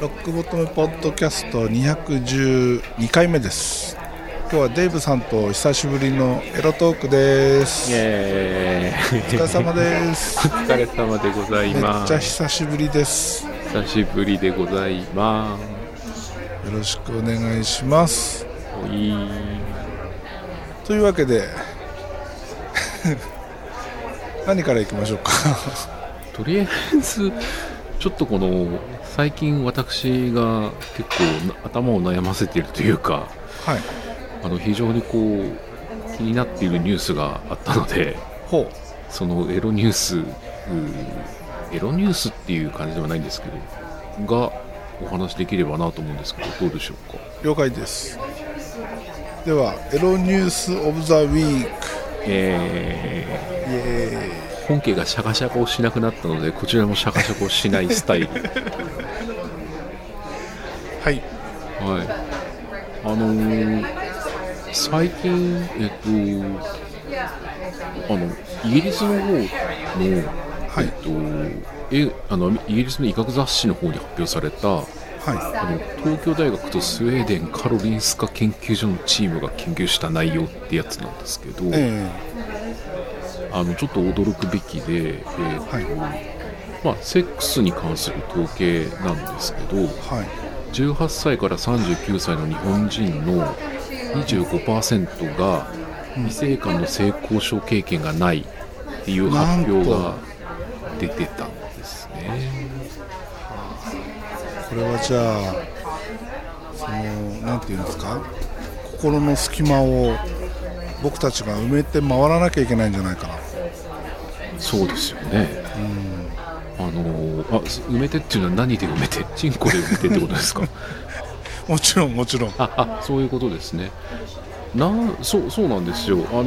ロックボトムポッドキャスト212回目です。今日はデイブさんと久しぶりのエロトークです。イエーイ。お疲れ様です。お疲れ様でございめっますちゃ久しぶりです。よ久しぶりでございまろしくお願いします。すおい。というわけで 何からいきましょうか？とりあえずちょっとこの最近私が結構な頭を悩ませているというかはい。あの非常にこう気になっているニュースがあったのでそのエロニュースエロニュースっていう感じではないんですけどがお話できればなと思うんですけどどうでしょうか？了解です。ではエロニュースオブザウィーク。えーイ。エ本家がシャカシャカをしなくなったのでこちらもシャカシャカをしないスタイル。はい。はい。あのー最近えっとあのイギリスの方の、はい。えっとえあのイギリスの医学雑誌の方に発表されたはあの東京大学とスウェーデンカロリンスカ研究所のチームが研究した内容ってやつなんですけど、いえあのちょっと驚くべきで、えーとはいまあ、セックスに関する統計なんですけどー、はい。18歳から39歳の日本人の25%が異性間の性交渉経験がないっていう発表が出てたんですね。これはじゃあそのなんていうんですか？心の隙間を僕たちが埋めて回らなきゃいけないんじゃないかなそうですよね。あのーあす埋めてっていうのは何で埋めて？チンコで埋めてってことですか？もちろんもちろん。ああそういうことですね。なんそうそうなんですよ。あの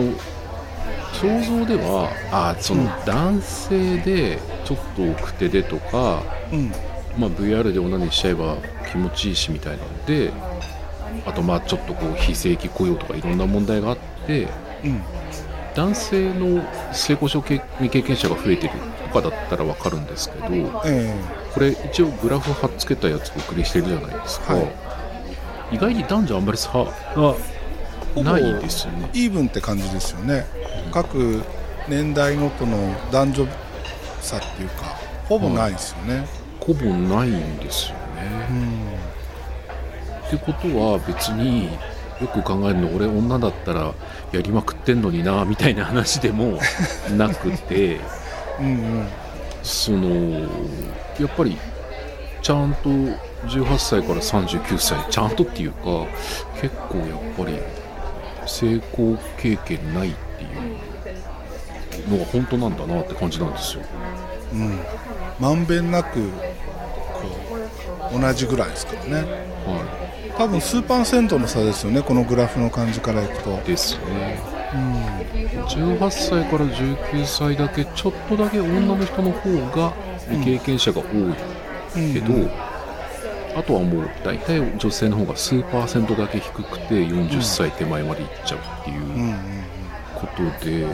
想像ではあその男性でちょっと奥手でとか、うん。まあ、VR でオナニーしちゃえば気持ちいいしみたいなのであとまあちょっとこう非正規雇用とかいろんな問題があってうん男性の性交渉経未経験者が増えてるとかだったら分かるんですけどえこれ一応グラフ貼っつけたやつお送りしてるじゃないですか、はい。意外に男女あんまり差がないですよね。えイーブンって感じですよね。各年代ごとの男女差っていうかほぼないですよね、ほぼないんですよね、ってことは別によく考えるの俺女だったらやりまくってんのになみたいな話でも なくてうん、うん。そのやっぱりちゃんと18歳から39歳ちゃんとっていうか結構やっぱり成功経験ないっていうのが本当なんだなって感じなんですよ。うん。まんべんなくこう同じぐらいですからね。は多分数パーセントの差ですよねこのグラフの感じからいくと。いですね。うん18歳から19歳だけちょっとだけ女の人の方が未経験者が多いけど、うん。あとはもう大体女性の方が数パーセントだけ低くて40歳手前までいっちゃうっていううん。うんことで、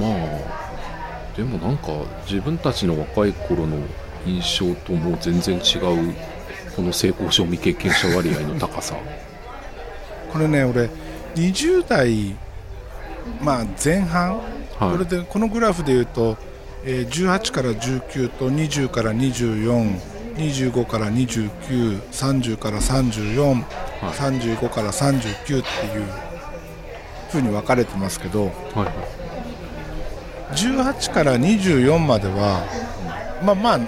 まあでもなんか自分たちの若い頃の印象ともう全然違うこの性交渉未経験者割合の高さ。これね俺20代まあ前半、はい。これでこのグラフでいうと、えー18から19と20から2425から2930から34、はい。35から39っていう風に分かれてますけどはいはい。18から24まではまあまあ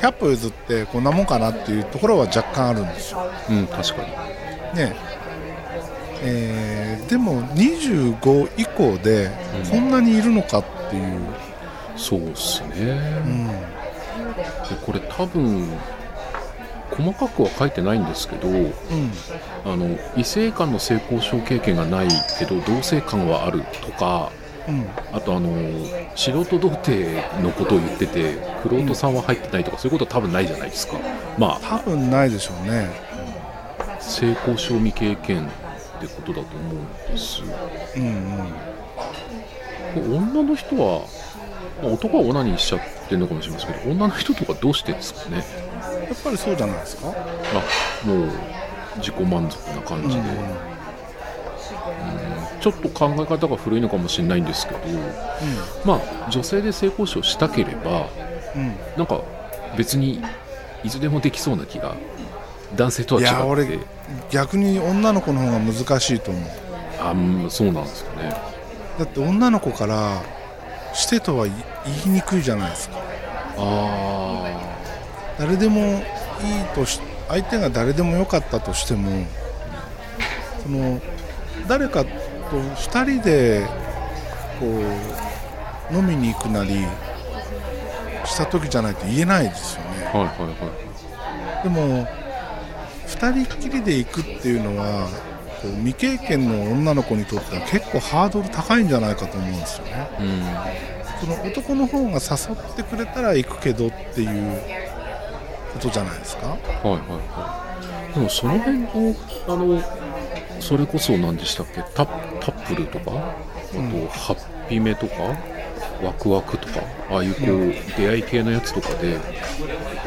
100歩譲ってこんなもんかなっていうところは若干あるんですよ。うん確かに。ね。えーでも25以降でうん。こんなにいるのかっていう、そうっすね、うん。でこれ多分細かくは書いてないんですけどうん。あの異性間の性交渉経験がないけど同性間はあるとかうんあとあの素人童貞のことを言ってて玄人さんは入ってないとか、そういうことは多分ないじゃないですか。まあ。多分ないでしょうね。性交渉未経験ってことだと思うんです。うんうん。女の人はまあ、男はオナニーしちゃってるのかもしれませんけど女の人とかどうしてですかね。やっぱりそうじゃないですか？あもう自己満足な感じで、うん、ちょっと考え方が古いのかもしれないんですけど、うん、まあ女性で性交渉したければ、うん、なんか別にいつでもできそうな気が男性とは違って。いや俺逆に女の子の方が難しいと思う。あそうなんですかね。だって女の子からしてとは言いにくいじゃないですか。あ誰でもいいとし相手が誰でもよかったとしてもその誰かと2人でこう飲みに行くなりした時じゃないと言えないですよね。はいはいはい、でも2人っきりで行くっていうのはこう未経験の女の子にとっては結構ハードル高いんじゃないかと思うんですよね。うん、その男の方が誘ってくれたら行くけどっていうことじゃないですか？はいはいはい。でもその辺のあのそれこそ何でしたっけ？タタップルとか？あと、ハッピメとか？ワクワクとか？ああいうこう、うん、出会い系のやつとかで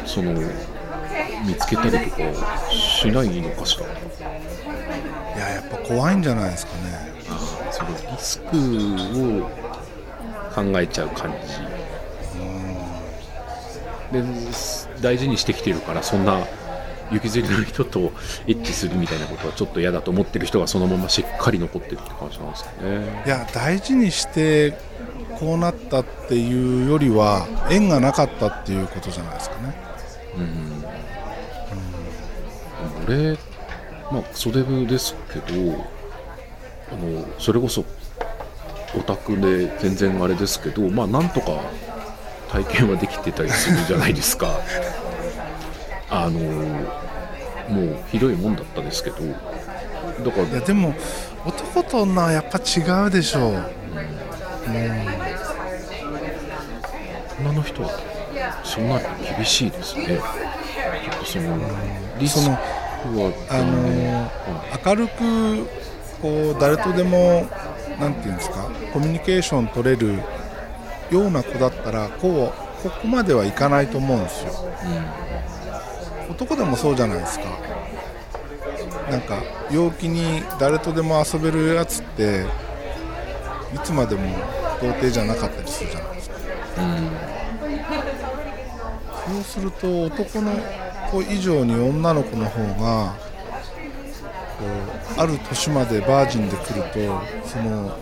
その見つけたりとかしないのかしら？いややっぱ怖いんじゃないですかね。あそのリスクを考えちゃう感じ。で大事にしてきてるからそんな行きずりの人とエッチするみたいなことはちょっと嫌だと思ってる人がそのまましっかり残ってるって感じなんですかね。いや大事にしてこうなったっていうよりは縁がなかったっていうことじゃないですかね。うん、うん、俺まあ袖部ですけどあのそれこそオタクで全然あれですけどまあなん。とか体験はできてたりするじゃないですかあのもうひどいもんだったですけどだからいやでも男と女はやっぱ違うでしょう、うん、女の人はそんなに厳しいですね。結構そのリスクはあのー、明るくこう誰とでもなんていうんですかコミュニケーション取れるような子だったらこうここまではいかないと思うんですよ、うん、男でもそうじゃないですか。なんか陽気に誰とでも遊べるやつっていつまでも童貞じゃなかったりするじゃないですか、うん、そうすると男の子以上に女の子の方がこうある年までバージンで来るとその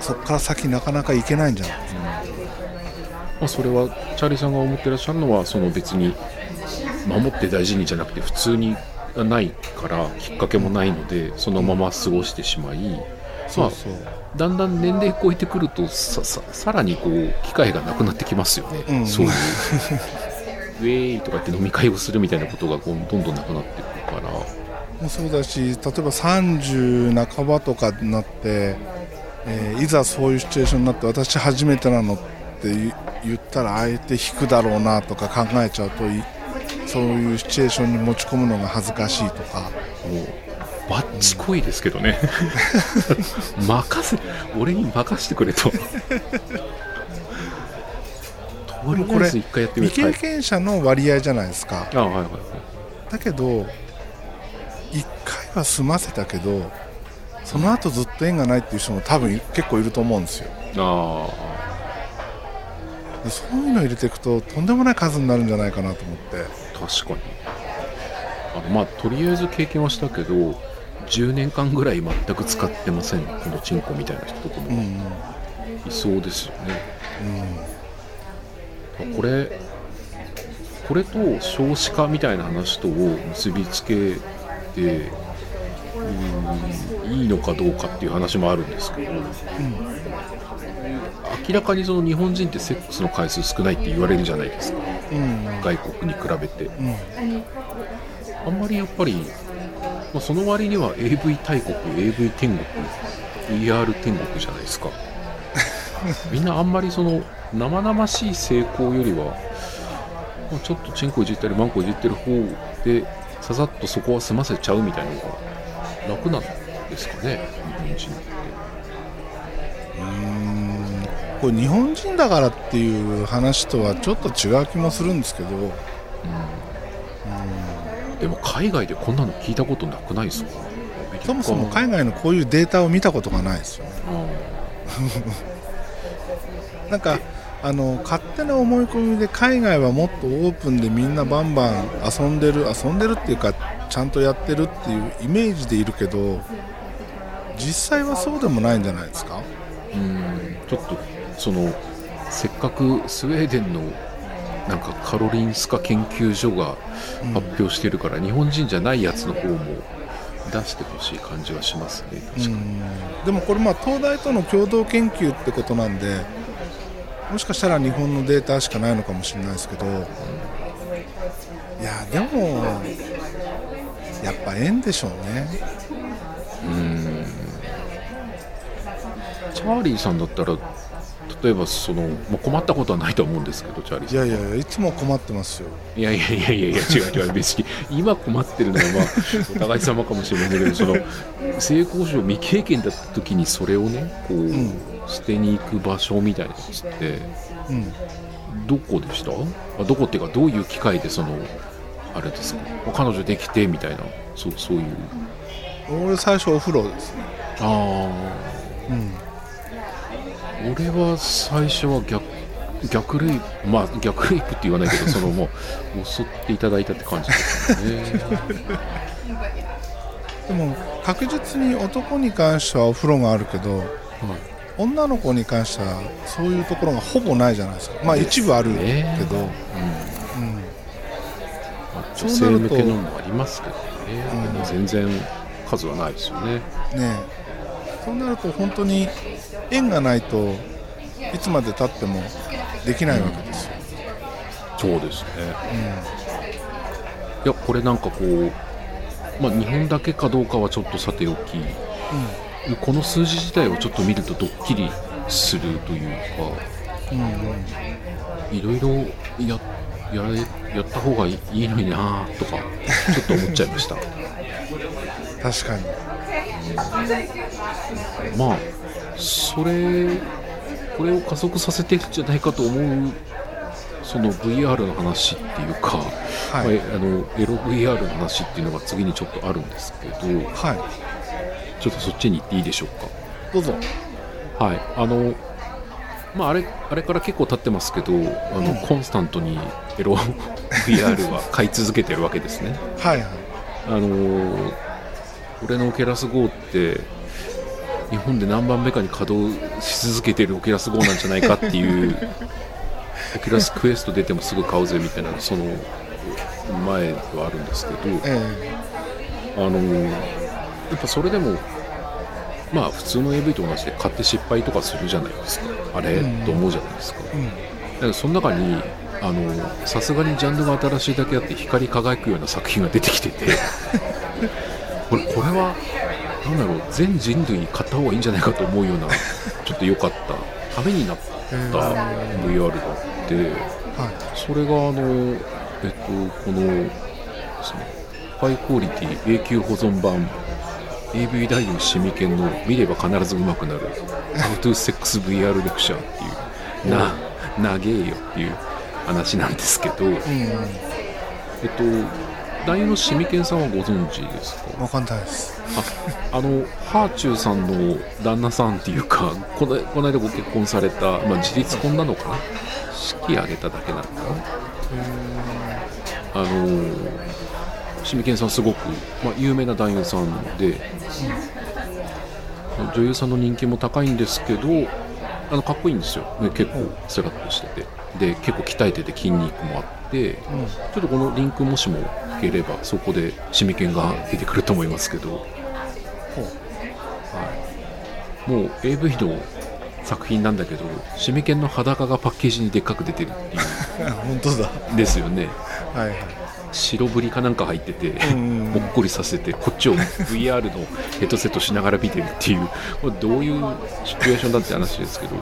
そこから先なかなか行けないんじゃないですか、まあ、それはチャーリーさんが思ってらっしゃるのはその別に守って大事にじゃなくて普通にないからきっかけもないのでそのまま過ごしてしまい、そうそう。だんだん年齢超えてくるとささらにこう機会がなくなってきますよね、うん、そういう。ウェイとかって飲み会をするみたいなことがどんどんなくなってくるから。もそうだし例えば30半ばとかになってえー、いざそういうシチュエーションになって私初めてなのって言ったら相手引くだろうなとか考えちゃうとそういうシチュエーションに持ち込むのが恥ずかしいとか。バッチ濃いですけどね、任せ俺に任せてくれと。とりあえず一回やってみ未経験者の割合じゃないですか、あはいはいはい、だけど1回は済ませたけどその後ずっと縁がないっていう人も多分結構いると思うんですよ。あそういうの入れていくととんでもない数になるんじゃないかなと思って確かに。あのまあとりあえず経験はしたけど10年間ぐらい全く使ってません。このチンコみたいな人とかも。いそうですよね、うん、これこれと少子化みたいな話とを結びつけていいのかどうかっていう話もあるんですけど、うん、明らかにその日本人ってセックスの回数少ないって言われるじゃないですか、うん、外国に比べて、うん、あんまりやっぱり、まあ、その割には AV 大国 AV 天国 ER 天国じゃないですか。みんなあんまりその生々しい成功よりは、まあ、ちょっとチンコいじったりマンコいじってる方でささっとそこは済ませちゃうみたいなのが楽なんですかね日本人ってこれ日本人だからっていう話とはちょっと違う気もするんですけど、うん。でも海外でこんなの聞いたことなくないですかそもそも海外のこういうデータを見たことがないですよね。なんかあの勝手な思い込みで海外はもっとオープンでみんなバンバン遊んでる遊んでるっていうかちゃんとやってるっていうイメージでいるけど実際はそうでもないんじゃないですか？うん。ちょっとそのせっかくスウェーデンのなんかカロリンスカ研究所が発表してるから、うん、日本人じゃないやつの方も出してほしい感じはしますね確かに。でもこれまあ東大との共同研究ってことなんでもしかしたら日本のデータしかないのかもしれないですけど、いやでもやっぱ円でしょうね。うん。チャーリーさんだったら例えばその、まあ、困ったことはないと思うんですけどチャーリーさん。いやいやいつも困ってますよ。いやいやいやいやいや違う違う別に。今困ってるのはまあ お互い様かもしれないけどその性交渉未経験だった時にそれをねこう、うん、捨てに行く場所みたいなやつって、うん、どこでした？あどこっていうかどういう機会でそのあれですか？彼女できてみたいなそうそういう。俺最初お風呂ですね。ああうん俺は最初は逆逆レイプまあ逆レイプって言わないけどそのもう襲っていただいたって感じですねでも確実に男に関してはお風呂があるけど、はい、女の子に関してはそういうところがほぼないじゃないですか。まあ一部あるけど、ね、うん、うん、女性向けのもありますけどね、うん、全然数はないですよね。ねそうなると本当に縁がないといつまでたってもできないわけですよ、そうですね、うん、いやこれなんかこうまあ日本だけかどうかはちょっとさておき、うん、この数字自体をちょっと見るとドッキリするというか、いろいろやややった方がいいのになとかちょっと思っちゃいました。確かにまあそれこれを加速させてるんじゃないかと思うその VR の話っていうか、はい、あのエロ VR の話っていうのが次にちょっとあるんですけど、はい、ちょっとそっちに行っていいでしょうか？どうぞ。はい。あのまあ、あれあれから結構経ってますけどあの、うん、コンスタントにエロ VR は買い続けてるわけですね。はい、はい、あの俺のオケラス GO って日本で何番目かに稼働し続けてるオケラス GO なんじゃないかっていうオケラスクエスト出てもすぐ買うぜみたいなその前はあるんですけど、えー、あのやっぱそれでもまあ普通の AV と同じで買って失敗とかするじゃないですか。あれ、うん、と思うじゃないですか、うん、だからその中にあのさすがにジャンルが新しいだけあって光り輝くような作品が出てきててこれこれは何だろう全人類買った方がいいんじゃないかと思うような ちょっと良かったためになった VR があって、はい、それがあのえっとこのですねハイクオリティ永久保存版 AV 男優シミケンの見れば必ず上手くなる How to Sex VR レクチャーっていうな長えよっていう話なんですけど、うん、えっと男優のシミケンさんはご存知ですか？わかんないです。ああのハーチューさんの旦那さんっていうかこのこの間ご結婚された、まあ、自立婚なのかな？式挙げただけなのかな？あのシミケンさんすごく、まあ、有名な男優さんで、うん、女優さんの人気も高いんですけどあのかっこいいんですよ、ね、結構スラッとしててで結構鍛えてて筋肉もあって、うん、ちょっとこのリンクもしもければそこでシミケンが出てくると思いますけど、はい、もう AV の作品なんだけどシミケンの裸がパッケージにでっかく出てるっていう。本当だ。ですよね。はいはい。白ぶりかなんか入ってて、もっこりさせてこっちを VR のヘッドセットしながら見てるっていう。これどういうシチュエーションだって話ですけど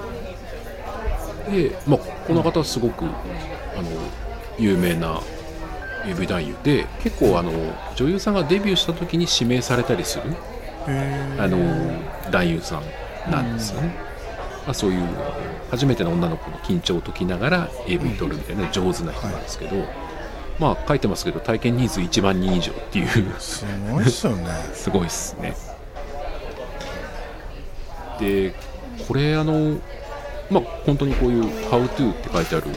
で、まあ、この方すごくあの有名な AV 男優で結構あの女優さんがデビューした時に指名されたりするあの男優さんなんですよね。あ、そういう初めての女の子の緊張を解きながら AV 撮るみたいな上手な人なんですけど、まあ書いてますけど体験人数1万人以上っていう。すごいっすよね。すごいっすね。でこれあのまあ本当にこういう「How to」って書いてあるん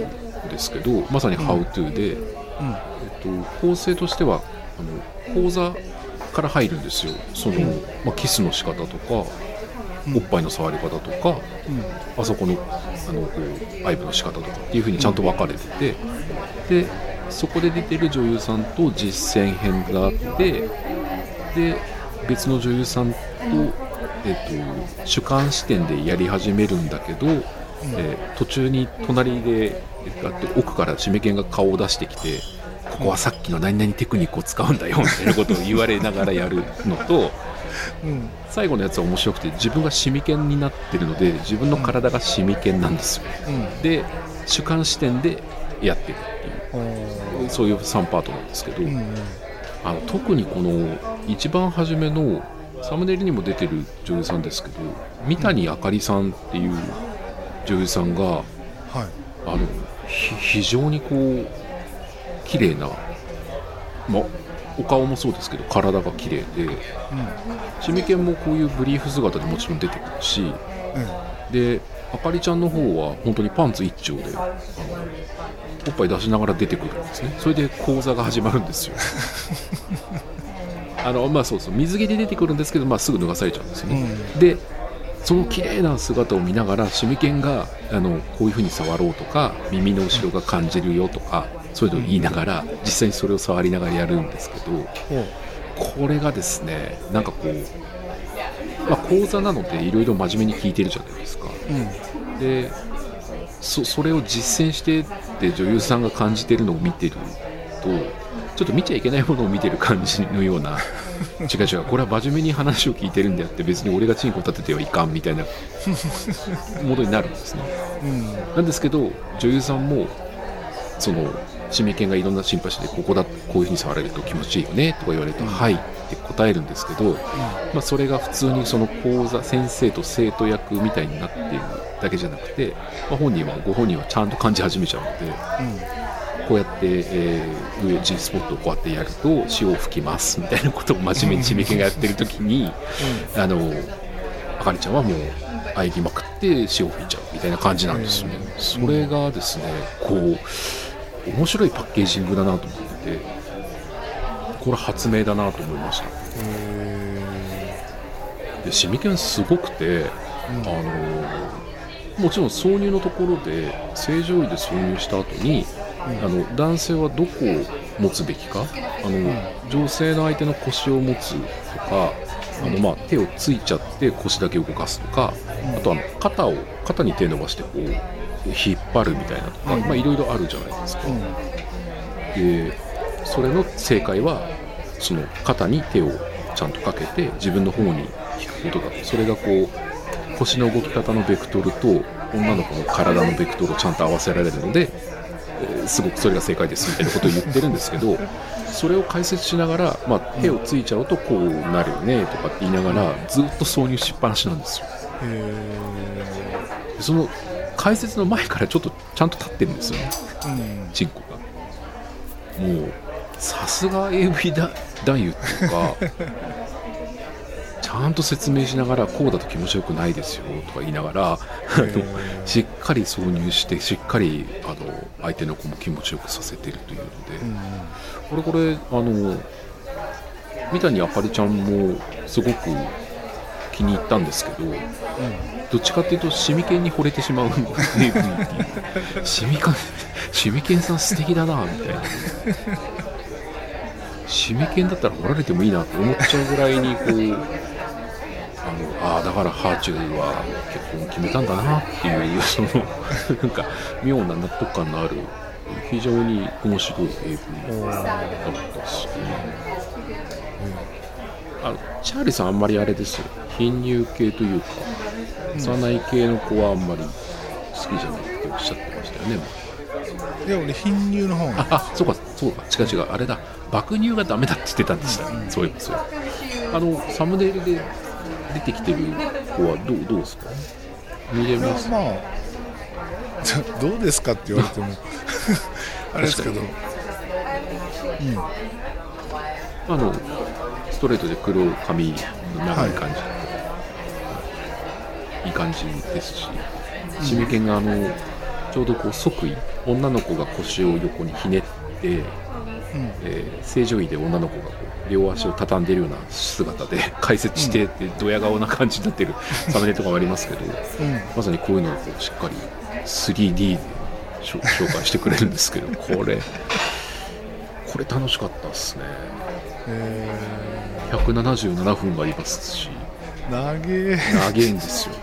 ですけどまさに「How to で」うん。えっと、構成としてはあの講座から入るんですよ。その、まあ、キスの仕方とか、うん。おっぱいの触り方とかうん。あそこのあのこう愛撫の仕方とかっていう風にちゃんと分かれてて、でそこで出てる女優さんと実践編があってで別の女優さんと,、えっと主観視点でやり始めるんだけど、えー途中に隣でえっと奥から締め剣が顔を出してきてここはさっきの何々テクニックを使うんだよみたいなことを言われながらやるのとうん。最後のやつは面白くて自分がシミ剣になってるので自分の体がシミ剣なんですよ。うん。で主観視点でやってるっていう。そういう3パートなんですけど、うんあの特にこの一番初めのサムネイルにも出てる女優さんですけど三谷あかりさんっていう女優さんがはい。あのひ非常にこう綺麗な、ま、お顔もそうですけど体が綺麗でうん。シミケンもこういうブリーフ姿でもちろん出てくるしうんであかりちゃんの方は本当にパンツ一丁であのおっぱい出しながら出てくるんですね。それで講座が始まるんですよ。あのまあそうそう水着で出てくるんですけど、まあ、すぐ脱がされちゃうんですよね、うん。でその綺麗な姿を見ながらシミケンがあのこういう風に触ろうとか耳の後ろが感じるよとかそういうのを言いながら実際にそれを触りながらやるんですけどおこれがですねなんかこう、まあ、講座なのでいろいろ真面目に聞いてるじゃないですか。うん。でそそれを実践してって女優さんが感じてるのを見てるとちょっと見ちゃいけないものを見てる感じのような違う違うこれは真面目に話を聞いてるんであって別に俺がチンコ立ててはいかんみたいなものになるんですね。うんなんですけど女優さんもその指名犬がいろんなシンパシーでここだこういうふうに触られると気持ちいいよねとか言われると、うん。はいって答えるんですけど、まあ、それが普通にその講座先生と生徒役みたいになっているだけじゃなくて、まあ、本人はご本人はちゃんと感じ始めちゃうのでこうやって、えー上 G スポットをこうやってやると潮を吹きますみたいなことを真面目に指名犬がやってる時にあのあかりちゃんはもう喘ぎまくって潮を吹いちゃうみたいな感じなんですね。それがですねこう面白いパッケージングだなと思っててこれ発明だなと思いました。でシミケンすごくて、あのもちろん挿入のところで正常位で挿入した後に、あの男性はどこを持つべきか？あの、女性の相手の腰を持つとかあの、まあ、手をついちゃって腰だけ動かすとか、あとあの肩を肩に手伸ばしてこう引っ張るみたいなとか、まあ、いろいろあるじゃないですか。でそれの正解はその肩に手をちゃんとかけて自分の方に引くことだと。それがこう腰の動き方のベクトルと女の子の体のベクトルをちゃんと合わせられるので、えーすごくそれが正解ですみたいなことを言ってるんですけどそれを解説しながら、まあ、手をついちゃうとこうなるよねとかって言いながらずっと挿入しっぱなしなんですよ。でその解説の前からちょっとちゃんと立ってるんですよね。チンコが。もうさすが AV だ男優っていうか ちゃんと説明しながらこうだと気持ちよくないですよとか言いながらしっかり挿入してしっかりあの相手の子も気持ちよくさせてるというので、これこれあの三谷あかりちゃんもすごく気に入ったんですけど、どっちかっていうとシミケンに惚れてしまうシミケンさん素敵だなみたいなシミケンだったら掘られてもいいなと思っちゃうぐらいにこうあのあーだからハーチューは結婚決めたんだなっていうそのなんか妙な納得感のある非常に面白い AV だったし、あのチャーリーさんあんまりあれですよ。貧乳系というか幼い系の子はあんまり好きじゃないっておっしゃってましたよねいや俺貧乳の方がああそうかそうか。違う違う。あれだ爆乳がダメだって言ってたんでした、ねそういえばそう。あのサムネイルで出てきてる子はどうどうですか？見れます？まあ どうですかって言われても あれですけど、うん、あのストレートで黒髪の長い感じ、はい、いい感じですし。シミケンがあのちょうどこう即位。女の子が腰を横にひねって、うん、えー、正常位で女の子がこう両足を畳んでるような姿で解説してってドヤ顔な感じになってるサムネとかもありますけど、うん、まさにこういうのをこうしっかり 3D で紹介してくれるんですけど これこれ楽しかったっすね。177分ありますし。長え。長いんですよ。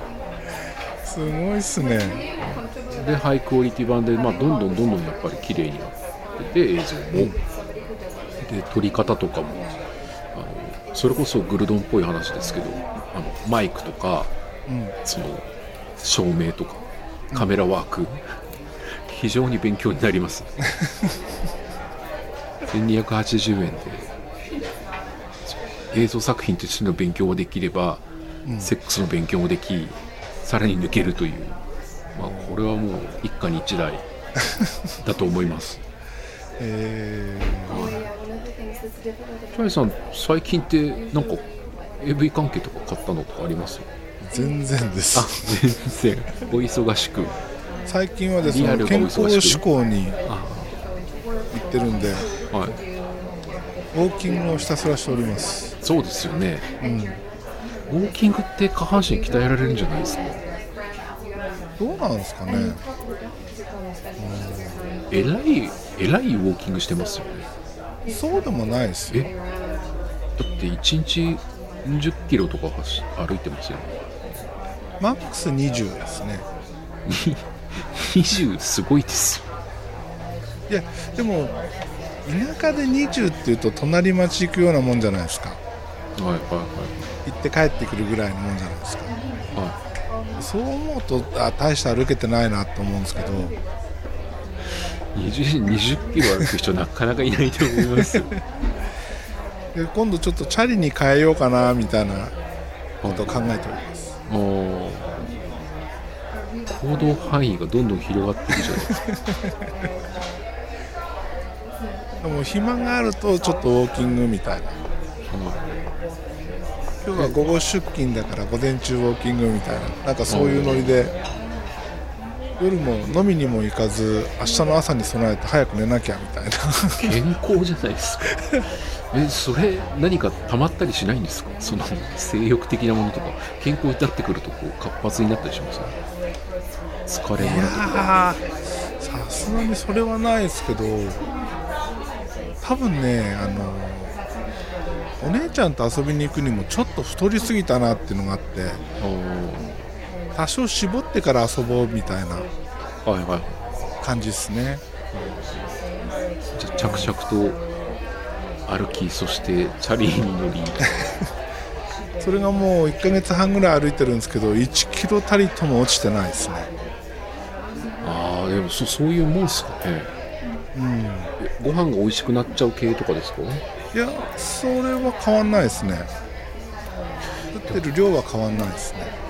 すごいっすね。でハイクオリティ版で、まあ、どんどんどんどんやっぱり綺麗になってて映像も、で撮り方とかもあのそれこそグルドンっぽい話ですけどあのマイクとか、うん、その照明とかカメラワーク、うん、非常に勉強になります。1280円で映像作品としての勉強ができれば、うん、セックスの勉強もできさらに抜けるという。まあ、これはもう一家に一台だと思います。えー、チャイさん最近ってなんか AV 関係とか買ったのとかあります？全然です。あ全然。お忙しく。最近はですね健康志向に行ってるんで、はい、ウォーキングをひたすらしております。そうですよね、うん、ウォーキングって下半身鍛えられるんじゃないですか？どうなんですかね、えらいえらいウォーキングしてますよねそうでもないですよ。だって1日40キロとか歩いてますよね。マックス20ですね。20すごいですいやでも田舎で20っていうと隣町行くようなもんじゃないですか。はいはいはい。行って帰ってくるぐらいのもんじゃないですか。はい。そう思うとあ大して歩けてないなと思うんですけど 20, 20キロ歩く人なかなかいないと思いますで 今度ちょっとチャリに変えようかなみたいなことを考えております。行動範囲がどんどん広がっていくじゃないですか。でも暇があるとちょっとウォーキングみたいな、今日は午後出勤だから午前中ウォーキングみたいな。なんかそういうノリで夜も飲みにも行かず明日の朝に備えて早く寝なきゃみたいな。健康じゃないですか。えそれ何か溜まったりしないんですか？その性欲的なものとか。健康になってくるとこう活発になったりします、疲れもとか。さすがにそれはないですけど多分ねあのお姉ちゃんと遊びに行くにもちょっと太りすぎたなっていうのがあって多少絞ってから遊ぼうみたいな感じですね、じゃ着々と歩きそしてチャリに乗り。それがもう1ヶ月半ぐらい歩いてるんですけど1キロたりとも落ちてないですね。ああでもそそういうもんすかね。うん。ご飯が美味しくなっちゃう系とかですか？いやそれは変わんないですね。降ってる量は変わんないですね。うん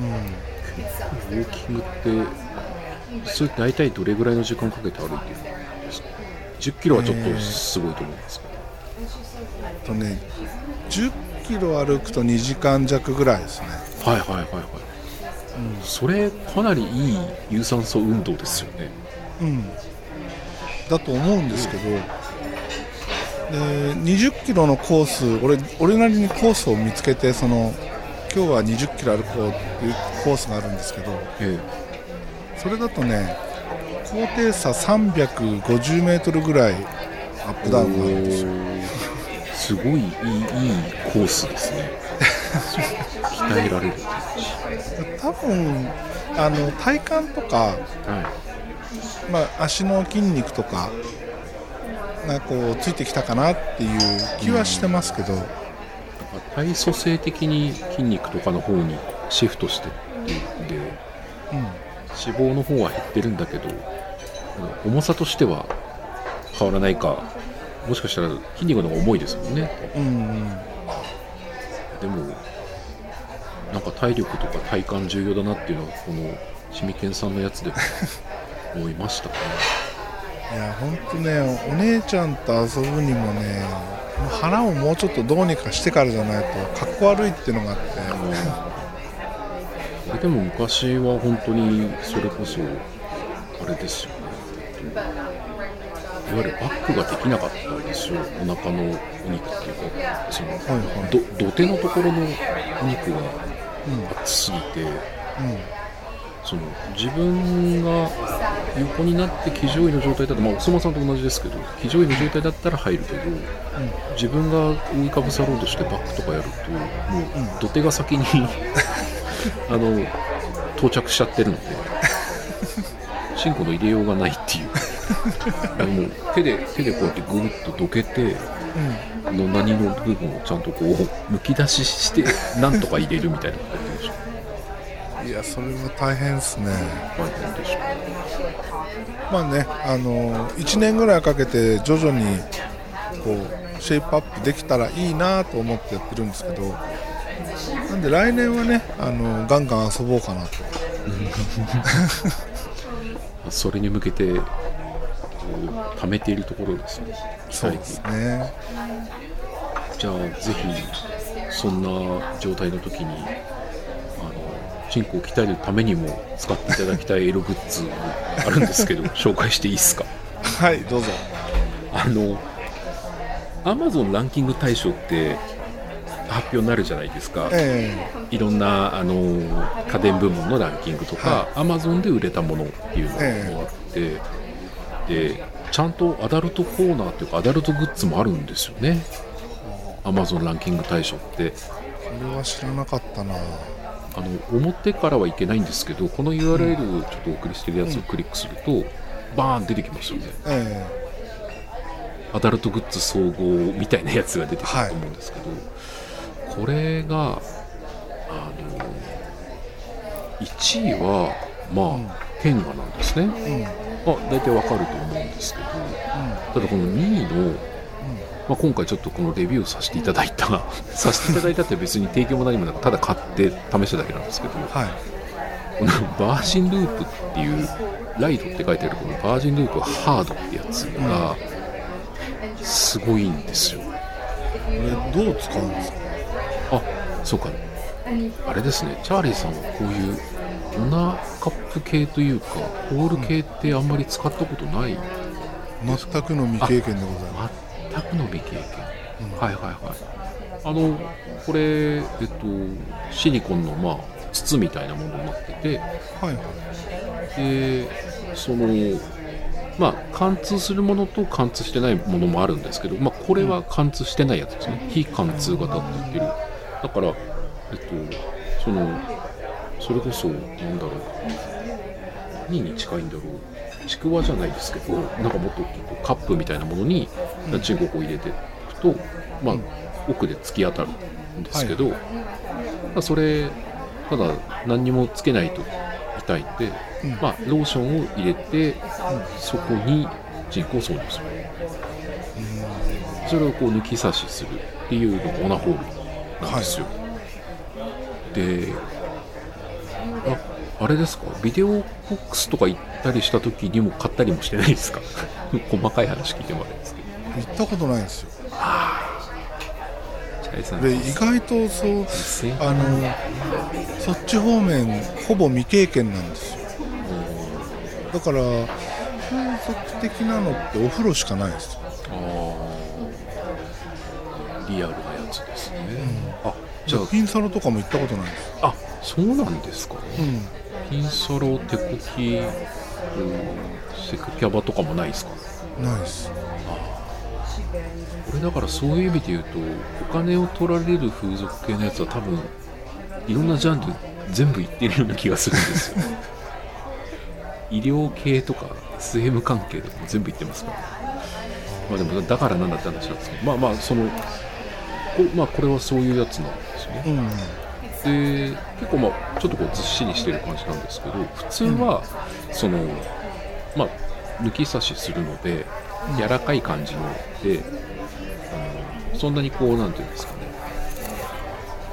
ウォーキングってそれ大体どれぐらいの時間かけて歩いてるんですか10キロはちょっとすごいと思うんですけど、えー、とね10キロ歩くと2時間弱ぐらいですね。はいはいはいはい、うん、それかなりいい有酸素運動ですよね。うん。だと思うんですけど、で20キロのコース俺俺なりにコースを見つけてその今日は20キロ歩こうっていうコースがあるんですけど、ええ、それだとね高低差350メートルぐらいアップダウンがあるんですよ。すごいいいいいコースですね。鍛えられる。多分あの体幹とか、はい、まあ、足の筋肉とかがこうついてきたかなっていう気はしてますけど、うん、体組成的に筋肉とかの方にシフトしてっていうんで、うん、脂肪の方は減ってるんだけど重さとしては変わらないかもしかしたら筋肉の方が重いですもんね、うんうん、でもなんか体力とか体幹重要だなっていうのはこのシミケンさんのやつで思いましたね いや本当ねお姉ちゃんと遊ぶにもね腹をもうちょっとどうにかしてからじゃないとかっこ悪いっていうのがあって。でも昔は本当にそれこそあれですよね。いわゆるバックができなかったんですよ。お腹のお肉っていうかその、はいはい。ど土手のところのお肉がうん。厚すぎて、うんその自分が横になって騎乗位の状態だと、まあ、お相撲さんと同じですけど騎乗位の状態だったら入るけど自分が覆いかぶさろうとしてバックとかやるともう土手が先に あの到着しちゃってるのでシンコの入れようがないっていう。もう手で手でこうやってぐるっとどけてあの何の部分をちゃんとこうむき出ししてなんとか入れるみたいなことやってましたいやそれは大変ですね。まあねあの1年ぐらいかけて徐々にこうシェイプアップできたらいいなと思ってやってるんですけどなんで来年はねあのガンガン遊ぼうかなと。それに向けて貯めているところですねそうですね。じゃあぜひそんな状態の時にチンコを鍛えるためにも使っていただきたいエログッズがあるんですけど 紹介していいですか？はいどうぞ。あの Amazon ランキング大賞って発表になるじゃないですか、えいろんなあの家電部門のランキングとか、Amazon で売れたものっていうのがあって、でちゃんとアダルトコーナーっていうかアダルトグッズもあるんですよね。Amazon ランキング大賞って。えこれは知らなかったなあの表からはいけないんですけどこの URL をちょっとお送りしてるやつをクリックすると、バーン出てきますよね。えアダルトグッズ総合みたいなやつが出てくると思うんですけど、これがあの1位はまあ、天下なんですね、えまあ、大体わかると思うんですけどただこの2位の、まあ、今回ちょっとこのレビューさせていただいた。させていただいたって別に提供も何もなくただ買って試しただけなんですけど。はい。このバージンループっていうライドって書いてあるこのバージンループハードってやつがすごいんですよ。これどう使うんですか？あそうか。あれですね。チャーリーさんはこういうオナカップ系というかホール系ってあんまり使ったことない全くの未経験でございます全くの未経験、はいはいはい。あのこれえっとシリコンのまあ筒みたいなものになってて。はい。はいでそのまあ貫通するものと貫通してないものもあるんですけど、まあ、これは貫通してないやつですね。非貫通型って言ってる。だからえっとそのそれこそなんだろう。何に近いんだろうちくわじゃないですけどなんかもっとカップみたいなものにチンコを入れていくと、まあ、奥で突き当たるんですけど、まあそれただ何にもつけないと痛いんで、うん。まあ、ローションを入れて、そこに人工を挿入する、それをこう抜き差しするっていうのがオナホールなんですよ、でああれですか？ビデオボックスとか行ったりした時にも買ったりもしてないですか？細かい話聞いてもらえますけど。行ったことないんですよ。で意外とそうあのそっち方面ほぼ未経験なんですよ。だから風俗的なのってお風呂しかないですリアルなやつですね、あじゃあ。ピンサロとかも行ったことないですあそうなんですか、うん。ピンサロ手こき。うんセクキャバとかもないです。かないですこれだからそういう意味で言うとお金を取られる風俗系のやつは多分いろんなジャンル全部いってるような気がするんですよ。医療系とか SM 関係とかも全部いってますから。まあでもだからなんだって話なんですけど。まあまあそのこ,、まあ、これはそういうやつなんですよね。うん。で結構まあちょっとこうずっしりしてる感じなんですけど普通はそのまあ抜き差しするので柔らかい感じのであのそんなにこうなんていうんですかね。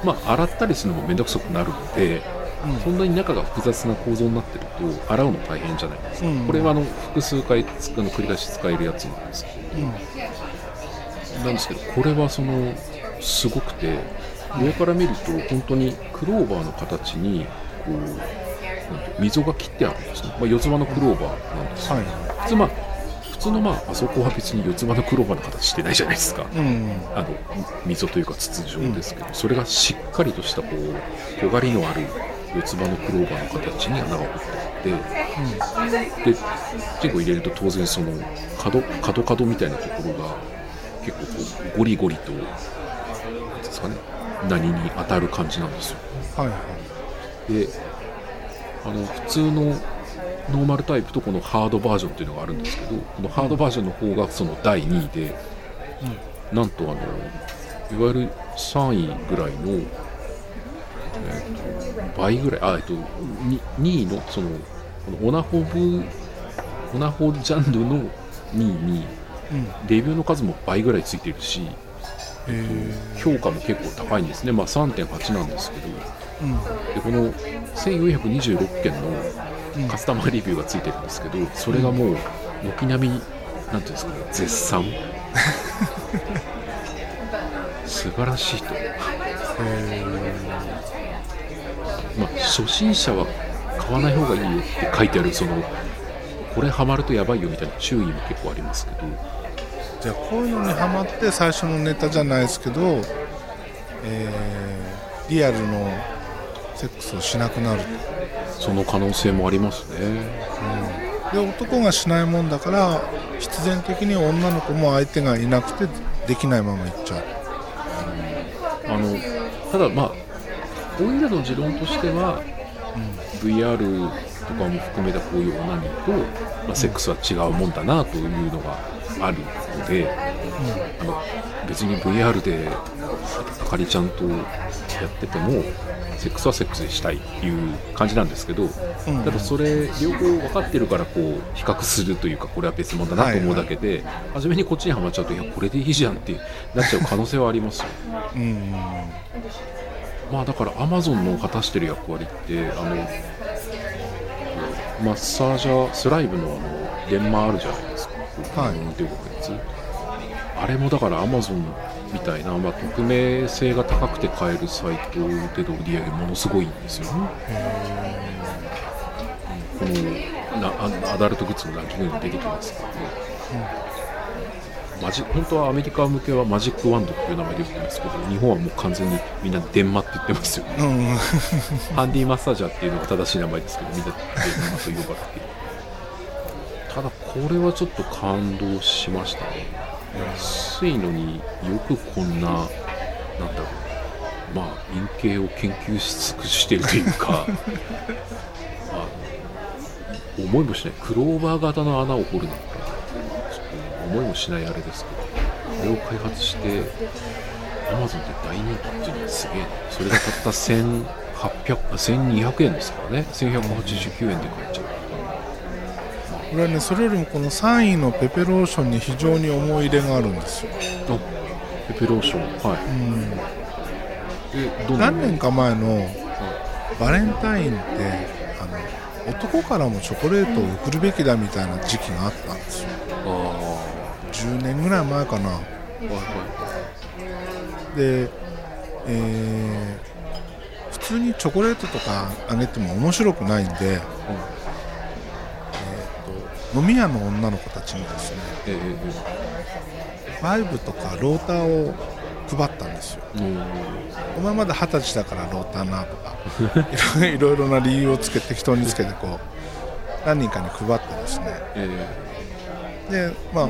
まあ洗ったりするのも面倒くさくなるので、うん。そんなに中が複雑な構造になってると洗うの大変じゃないですか、うん。これはあの複数回つあの繰り返し使えるやつなんですけうん。どなんですけどこれはそのすごくて上から見ると本当にクローバーの形にこう溝が切ってあるんですね、まあ、四つ葉のクローバーなんです。よ、はい。普通まあ普通のまああそこは別に四つ葉のクローバーの形してないじゃないですか。うんあの溝というか筒状ですけど、それがしっかりとしたこう尖りのある四つ葉のクローバーの形に穴が掘ってあってで結構入れると当然その角角角みたいなところが結構こうゴリゴリとなんていうんですかね何に当たる感じなんですよ。はいはい。であの普通のノーマルタイプとこのハードバージョンっていうのがあるんですけどこのハードバージョンの方がその第2位で、なんとあのいわゆる3位ぐらいの、えーと倍ぐらいあ、えっと、に2位のそのこのオナホブオナホジャンルの2位にうん。レビューの数も倍ぐらいついてるしへえ評価も結構高いんですね、まあ、3.8なんですけどうんでこの1426件のうんカスタマーレビューがついてるんですけどそれがもう軒並みなんていうんですかね絶賛。素晴らしいと、まあ、初心者は買わない方がいいよって書いてあるそのこれハマるとやばいよみたいな注意も結構ありますけど。じゃあこういうのにハマって最初のネタじゃないですけど、えーリアルのセックスをしなくなる。とその可能性もありますね。で男がしないもんだから必然的に女の子も相手がいなくてできないままいっちゃう。あのただまあオイラの持論としては、VR とかも含めたこういうオナニーと、まあ、セックスは違うもんだなというのがあるので、あの別に VR であかりちゃんとやっててもセックスはセックスでしたいっていう感じなんですけど、うん。ただそれ両方分かってるからこう比較するというかこれは別物だなと思うだけで、初めにこっちにはまっちゃうといやこれでいいじゃんってなっちゃう可能性はありますよ。うんまあだからアマゾンの果たしてる役割ってあのマッサージャースライブのあの電話あるじゃないですか、はい。あれもだからアマゾンみたいな、まあ、匿名性が高くて買えるサイトでの売り上げものすごいんですよ。ねこのなアアダルトグッズのランキングにも出てきます。からね、マジ本当はアメリカ向けはマジックワンドっていう名前で言ってますけど日本はもう完全にみんな電話って言ってますよ。ねうん。ハンディマッサージャーっていうのが正しい名前ですけど、みんなで電話と呼ばれて。ただ、これはちょっと感動しましたね。安いのによくこんな、なんだろう、まあ、陰形を研究し尽くしているというか、あの思いもしない、クローバー型の穴を掘るなんて、ちょっと思いもしないあれですけど、あれを開発して、アマゾンって大人気っていうのはすげえなそれがたった1800あ1200円ですからね。1189円で買えちゃうこれはねそれよりもこの3位のペペローションに非常に思い入れがあるんですよ、あペペローション。はい。うん、何年か前のバレンタインってあの男からもチョコレートを送るべきだみたいな時期があったんですよ。ああ10年ぐらい前かな。はいはで、えー普通にチョコレートとかあげても面白くないんで、飲み屋の女の子たちにですねいええバイブとかローターを配ったんですよ。ええお前まだ二十歳だからローターなとか いろいろな理由をつけて適当につけてこう何人かに配ってですね。えでまあ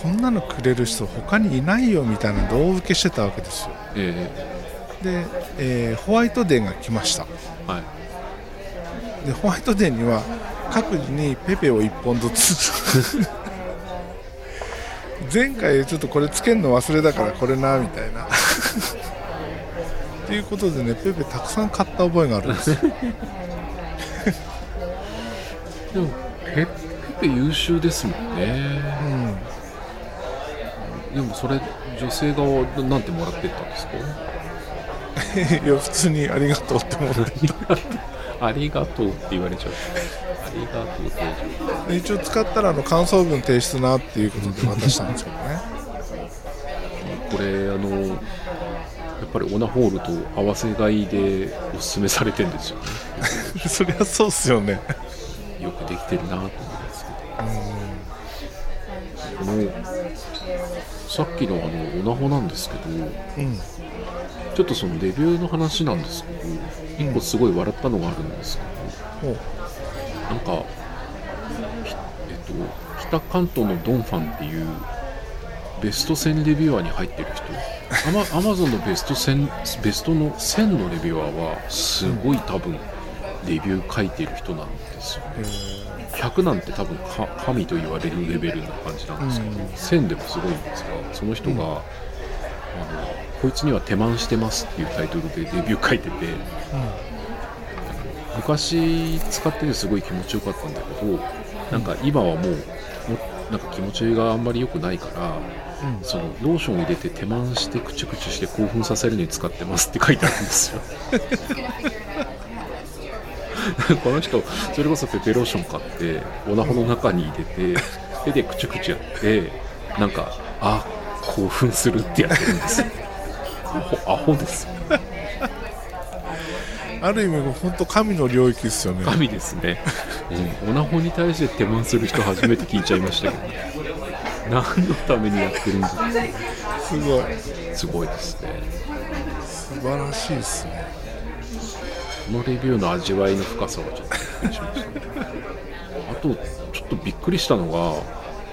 こんなのくれる人他にいないよみたいな胴受けしてたわけですよ。ええ。で、えーホワイトデーが来ました。えはい。でホワイトデーには各自にペペを1本ずつ。前回ちょっとこれつけるの忘れたからこれなみたいな。っていうことでねペペたくさん買った覚えがあるんですよ。でもペペペ優秀ですもんね。うん。でもそれ女性側はなんてもらってったんですか？いや普通にありがとうって思ってありがとうって言われちゃう。ありがとうってで一応使ったらあの感想文提出なっていうことで渡したんですけどね。これあのやっぱりオナホールと合わせ買いでおすすめされてるんですよね。そりゃそうっすよね。よくできてるなと思いますけど。このさっきのあのオナホなんですけど。うん。ちょっとそのレビューの話なんですけど一個すごい笑ったのがあるんですけど、なんか、ひえっと、北関東のドンファンっていうベスト1000レビュアーに入ってる人。アマ アマゾンのベスト1000ベストの1000のレビュアーはすごい多分レビュー書いてる人なんですよ。ねえ100なんて多分か神と言われるレベルな感じなんですけど、うん。1000でもすごいんですがその人が、うん。あのこいつには手満してますっていうタイトルでレビュー書いてて昔使っててすごい気持ちよかったんだけどなんか今はもうもなんか気持ちがあんまり良くないからうんそのローションを入れて手満してクチュクチュして興奮させるのに使ってますって書いてあるんですよ。この人それこそペペローション買ってオナホの中に入れて手でクチュクチュやってなんかあ興奮するってやってるんですよ。アホアホです。よ ある意味本当神の領域ですよね。神ですね、うん、オナホに対して手満する人初めて聞いちゃいましたけど。何のためにやってるんだ。ってすごい。すごいですね。素晴らしいですね。このレビューの味わいの深さはちょっとびっくりしました。ね あとちょっとびっくりしたのが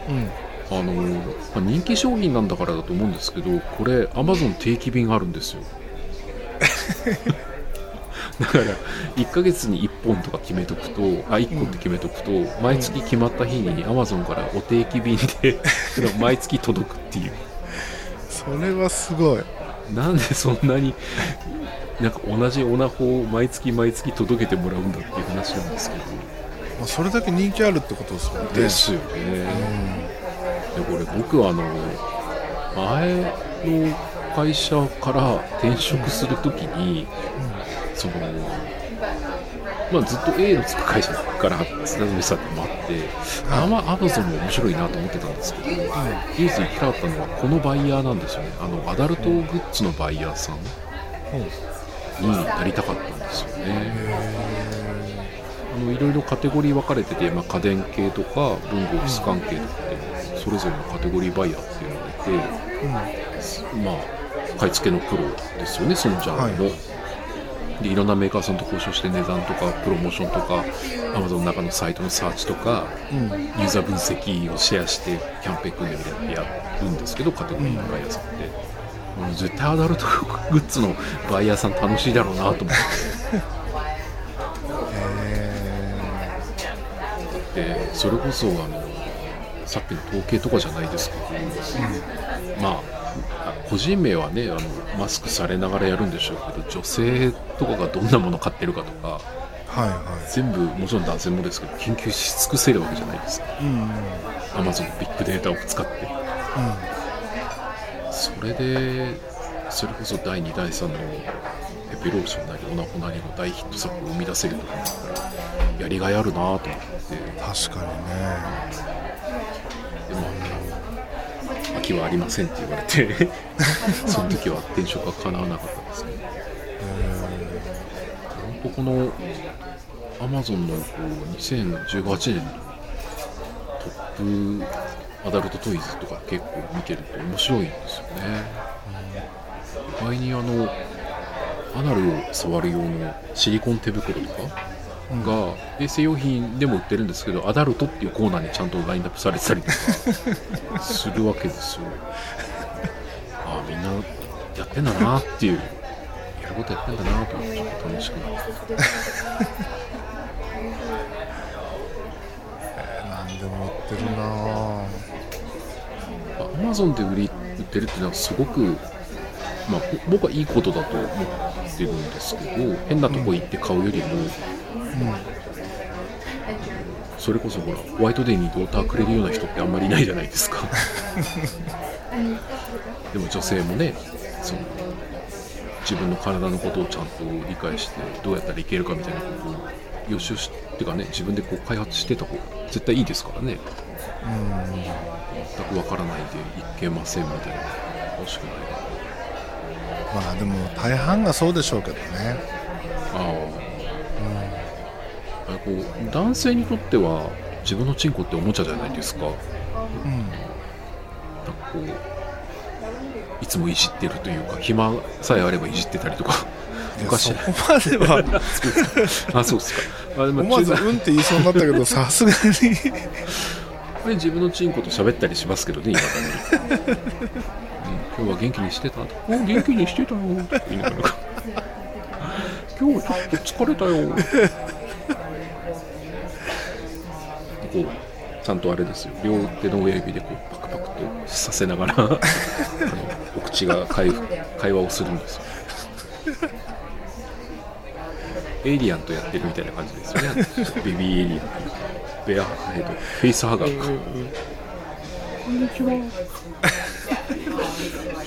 うんあの、まあ人気商品なんだからだと思うんですけどこれ Amazon 定期便あるんですよ。だから1ヶ月に1本とか決めとくとあ1個って決めとくと毎月決まった日に Amazon からお定期便で 毎月届くっていう。それはすごい。なんでそんなになんか同じオナホを毎月毎月届けてもらうんだっていう話なんですけど。まあそれだけ人気あるってことですもんね。ですよね、でこれ僕はあの前の会社から転職するときに、そのまあずっと A のつく会社から勤めてたってもあって、あまアマゾンも面白いなと思ってたんですけど、唯一行きたかったのはこのバイヤーなんですよね。あのアダルトグッズのバイヤーさんうん。になりたかったんですよね。あのいろいろカテゴリー分かれてて、まあ、家電系とか文房具ス関係とかでそれぞれのカテゴリーバイヤーっていうのがいて、まあ買い付けのプロですよねそのジャンルの。でいろんなメーカーさんと交渉して値段とかプロモーションとか Amazon の中のサイトのサーチとかうん。うんユーザー分析をシェアしてキャンペーン組んでみてやるんですけどカテゴリーのバイヤーさんって、もう絶対アダルトグッズのバイヤーさん楽しいだろうなと思って でそれこそあのさっきの統計とかじゃないですけど、まああ個人名はねあのマスクされながらやるんでしょうけど女性とかがどんなもの買ってるかとかはいは全部もちろん男性もですけど研究し尽くせるわけじゃないですか。いうんうん。Amazon のビッグデータを使って。それでそれこそ第2第3のペペローションなりオナホなりの大ヒット作を生み出せるとかだったらやりがいあるなと思って。確かにね。でも秋はありませんって言われて その時は転職が叶わなかったんですけど本当この Amazon のこう2018年のトップアダルトトイズとか結構見てると面白いんですよね。意外にあのアナルを触る用のシリコン手袋とかが衛生用品でも売ってるんですけどアダルトっていうコーナーにちゃんとラインナップされてたりとか するわけですよ。ああみんなやってんだなっていうやることやってんだなと思ってちょっと楽しくなって何でも売ってるなアマゾンで売り売ってるっていうのはすごく、まあ、ぼ僕はいいことだと思ってるんですけど変なとこ行って買うよりも、それこそほらホワイトデーにドーターくれるような人ってあんまりいないじゃないですか。でも女性もねその自分の体のことをちゃんと理解してどうやったらいけるかみたいなことを予習しってかね自分でこう開発してた方が絶対いいですからね。全くわからないでいけませんみたいな。欲しくないまあでも大半がそうでしょうけどね。ああ、あこう男性にとっては自分のチンコっておもちゃじゃないですか。うん。なんかこういつもいじってるというか暇さえあればいじってたりとか昔そこまでは。あそうですか。あでも思わず中うんって言いそうになったけどさすがに。自分のチンコと喋ったりしますけどね今だに、うん今日は元気にしてたお元気にしてたよ。って言いながら。今日ちょっと疲れたよ。こうちゃんとあれですよ。両手の親指でこうパクパクとさせながらあのお口が会会話をするんですよ。エイリアンとやってるみたいな感じですよね。ベビーエイリアン。ベアヘッドフェイスハガーか。こんにちは。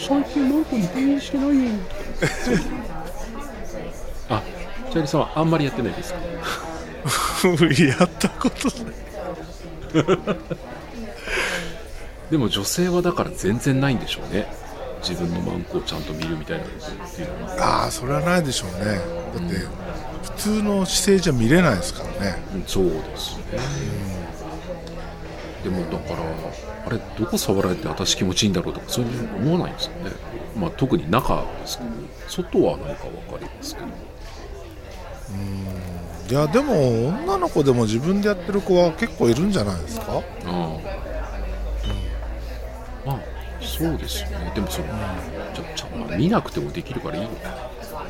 最近なんかに転院してないよ。あチャーリーさんはあんまりやってないですか？やったことない。でも女性はだから全然ないんでしょうね。自分のマンコをちゃんと見るみたいなことっていうのは、ああそれはないでしょうね。だって普通の姿勢じゃ見れないですからね。うんそうですね、でもだからあれどこ触られて私気持ちいいんだろうとかそういうふうに思わないんですよね。まあ特に中ですけど外は何か分かりますけど。いやでも女の子でも自分でやってる子は結構いるんじゃないですか？ああ、まあそうですよね。でもその、じゃちゃまあ見なくてもできるからいいのかなまあ、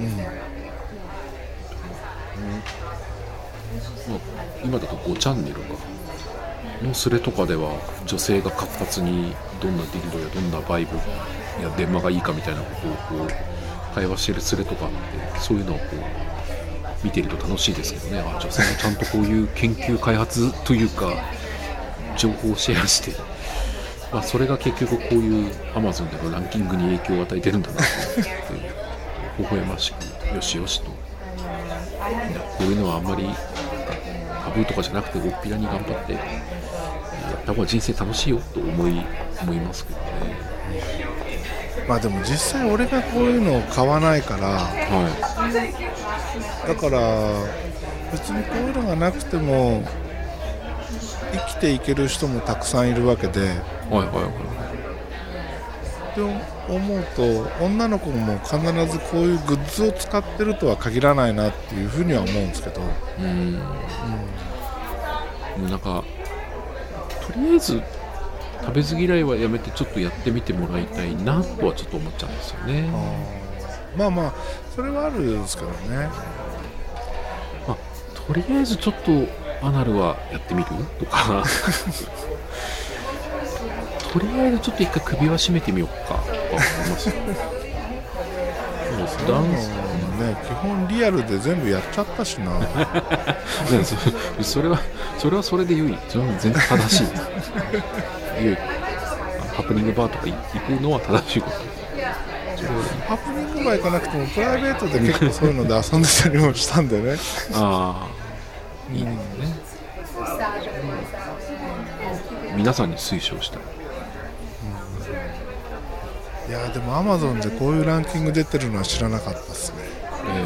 今だと5チャンネルかのスレとかでは女性が活発にどんなディルドやどんなバイブや電話がいいかみたいなことをこう会話してるスレとかあってそういうのをこう見てると楽しいですけどね。あ女性もちゃんとこういう研究開発というか情報をシェアして、まあ、それが結局こういう Amazon でのランキングに影響を与えてるんだなと思って微笑ましくよしよしと。こういうのはあんまりタブーとかじゃなくておっぴらに頑張ってやった方が人生楽しいよと思い思いますけどね。まあでも実際俺がこういうのを買わないからはだから別にこういうのがなくても生きていける人もたくさんいるわけで。い。はい。はい。はって思うと女の子も必ずこういうグッズを使ってるとは限らないなっていうふうには思うんですけど、いうん。もうなんかとりあえず食べず嫌いはやめてちょっとやってみてもらいたいなとはちょっと思っちゃうんですよね。まあまあそれはあるんですけどね。まあ、とりあえずちょっとアナルはやってみる？とか とりあえずちょっと一回首は締めてみようか。とか思います。もうダンス。ね基本リアルで全部やっちゃったしな。ねそそれはそれはそれで良い。それは全然正しい。良いハプニングバーとか行くのは正しいこと。ハプニングバー行かなくてもプライベートで結構そういうので遊んでたりもしたんでね。ああいいですね、皆さんに推奨したいいやでもアマゾンでこういうランキング出てるのは知らなかったですね。え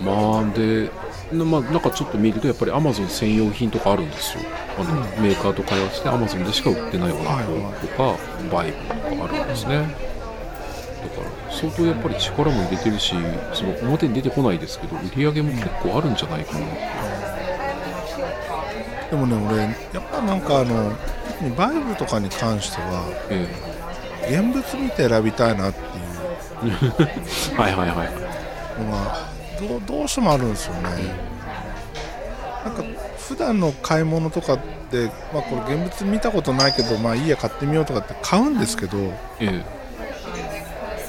え。まあでなまあ、なんかちょっと見るとやっぱりアマゾン専用品とかあるんですよ。あの、メーカーと会話してアマゾンでしか売ってないようなとか、バイクとかあるんですね。だから相当やっぱり力も入れてるしその表に出てこないですけど売り上げも結構あるんじゃないかな、でもね俺やっぱなんかあのバイブとかに関してはえ現物見て選びたいなっていえはいはいはい。うのがどうどうしてもあるんですよねなんか普段の買い物とかって、まあ、これ現物見たことないけどまあいいや買ってみようとかって買うんですけどこえ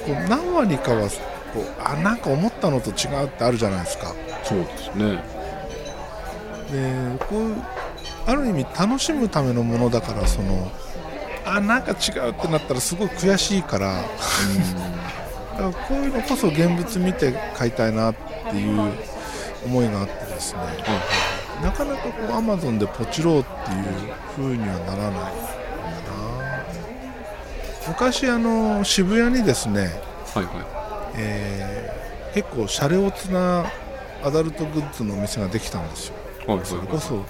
う何割かはこうあなんか思ったのと違うってあるじゃないですかえそうですね。でこうある意味楽しむためのものだからそのあなんか違うってなったらすごい悔しいから。だからこういうのこそ現物見て買いたいなっていう思いがあってですね、なかなかこうアマゾンでポチろうっていう風にはならないんだな。昔あの渋谷にですね、はいはえー結構シャレオツなアダルトグッズのお店ができたんですよ。いはいはい。それこそ、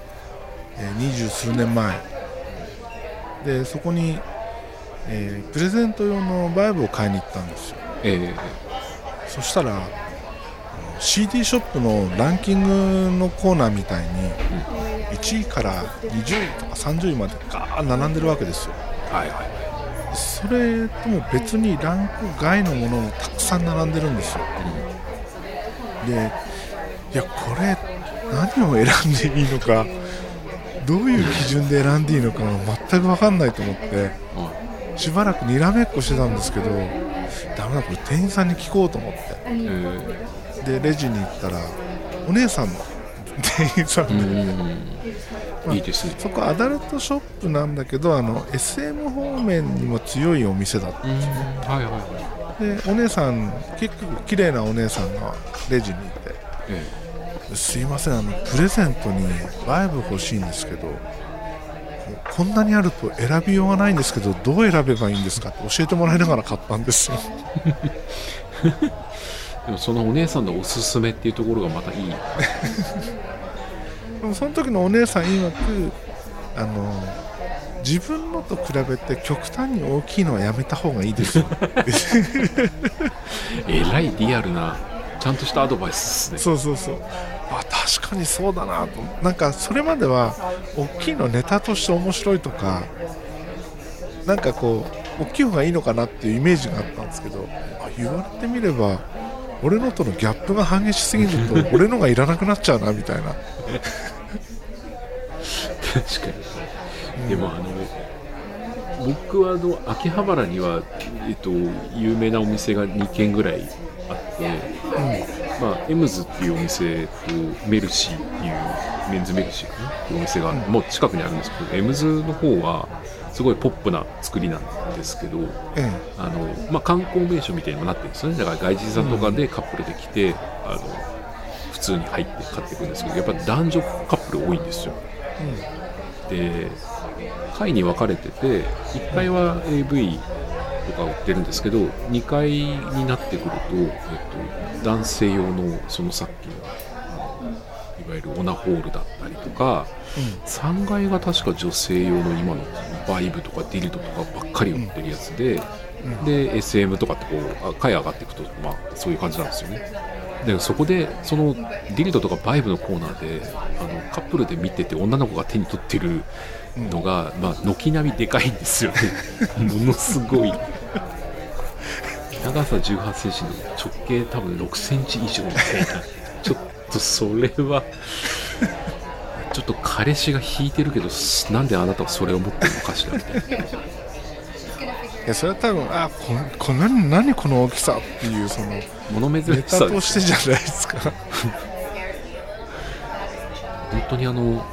えー二十数年前でそこに、えープレゼント用のバイブを買いに行ったんですよ。えそしたら CD ショップのランキングのコーナーみたいに1位から20位とか30位までガーッ並んでるわけですよ。えはいはい。それとも別にランク外のものもたくさん並んでるんですよ。でいやこれ何を選んでいいのかどういう基準で選んでいいのかが全く分かんないと思ってはしばらくにらめっこしてたんですけどダメだこれ店員さんに聞こうと思って。でレジに行ったらお姉さんの店員さんえで、うんいいですね。そこアダルトショップなんだけどあの SM 方面にも強いお店だった。うん。はいはいはい。でお姉さん結構綺麗なお姉さんがレジにいて。え「すいませんあのプレゼントにバイブ欲しいんですけどこんなにあると選びようがないんですけどどう選べばいいんですか?」って教えてもらいながら買ったんですよ。え でもそのお姉さんのおすすめっていうところがまたいい。でもその時のお姉さん曰くあの自分のと比べて極端に大きいのはやめた方がいいですよ。えらいリアルなちゃんとしたアドバイスですね。そうそうそうあ確かにそうだなと。なんかそれまでは大きいのネタとして面白いとかなんかこう大きい方がいいのかなっていうイメージがあったんですけどあ言われてみれば俺のとのギャップが激しすぎると 俺のがいらなくなっちゃうなみたいな。確かに。でもあの僕はあの秋葉原には、えっと、有名なお店が2軒ぐらいあって、まあ、エムズっていうお店とメルシーっていうメンズメルシーかな？っていうお店がもう近くにあるんですけど、エムズの方はすごいポップな作りなんですけどえあの、まあ、観光名所みたいにもなってるんですよね。だから外人さんとかでカップルで来て、あの普通に入って買っていくんですけどやっぱ男女カップル多いんですよ。で階に分かれてて1階は AV とか売ってるんですけど2階になってくると、えっと、男性用のそのさっきのいわゆるオナホールだったりとか3階が確か女性用の今のバイブとかディルドとかばっかり売ってるやつで、で SM とかってこうあ階上がっていくと、まあ、そういう感じなんですよね。でそこでそのディルドとかバイブのコーナーであのカップルで見てて女の子が手に取ってるのが、まあ、軒並みでかいんですよね。ものすごい長さ1 8センチの直径多分6センチ以上みたいなちょっとそれは ちょっと彼氏が引いてるけどなんであなたはそれを持ってるのかしらみたいな。いやそれは多分あこんこんなに何この大きさっていうその物珍しさでとしてじゃないですか。本当にあの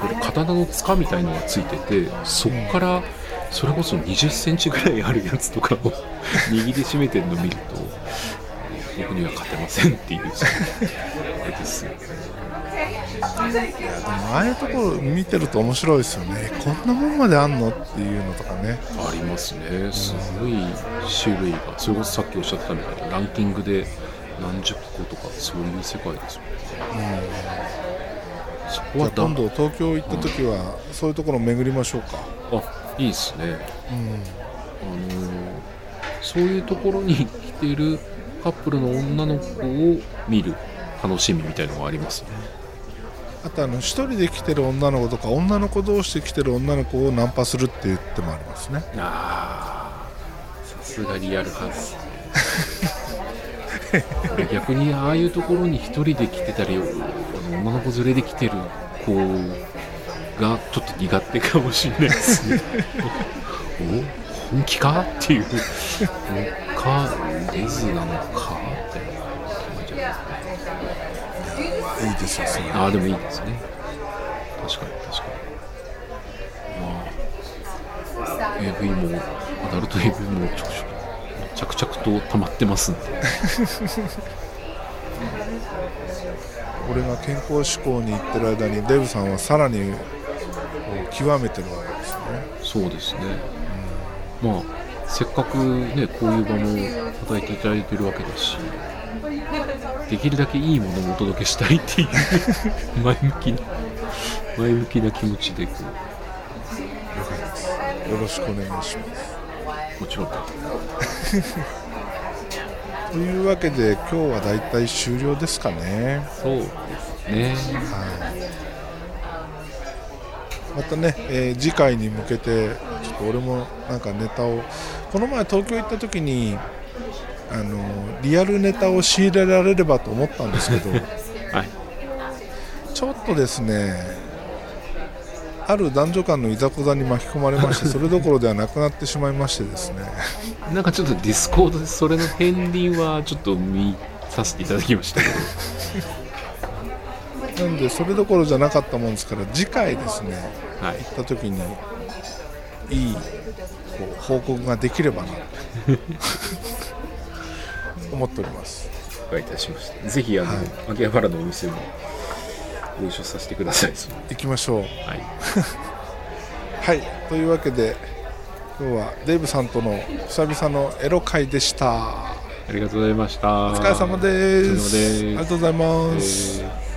これ刀の塚みたいのがついててそっからそれこそ2 0センチぐらいあるやつとかを 握りしめてるのを見ると僕には勝てませんっていう。あれですよね。でもああいうところ見てると面白いですよね。こんなもんまであんのっていうのとかね。ありますね。すごい種類が。それこそさっきおっしゃってたみたいにランキングで何十個とかそういう世界ですよね、そこじゃあはだ今度東京行った時はそういうところ巡りましょうか。あいいですね。うんあのそういうところに来てるカップルの女の子を見る楽しみみたいのがありますね。あとあの一人で来てる女の子とか女の子同士で来てる女の子をナンパするって言ってもありますね。ああさすがリアルハウス俺逆にああいうところに一人で来てたり女の子連れで来てる子がちょっと苦手かもしれないですね。お本気か?っていう。のかレズなのかって感じゃないいいですよそれああでもいいですね確かに確かにまあ AV もアダルト AV もちょくちょく。着々と溜まってますんで俺が健康志向に行ってる間にデブさんはさらに極めてるわけですねそうですね、まあせっかくねこういう場も与えていただいてるわけだしできるだけいいものをお届けしたいっていう前向きな前向きな気持ちでこ了解です。よろしくお願いします。うもちろん。というわけで今日はだいたい終了ですかね。そうですねまたね、えー次回に向けてちょっと俺もなんかネタをこの前東京行った時にあのリアルネタを仕入れられればと思ったんですけど はい。ちょっとですねある男女間のいざこざに巻き込まれましてそれどころではなくなってしまいましてですね。なんかちょっと Discord でそれの片鱗はちょっと見させていただきましたけど なんでそれどころじゃなかったもんですから次回ですねはい。行った時にいいこう報告ができればなと。思っております。お願いいたしました。ぜひあの、はい。秋葉原のお店もご一緒させてください。行きましょう。はい。はい。というわけで今日はデイブさんとの久々のエロ会でした。ありがとうございました。お疲れ様です。ありがとうございます、えー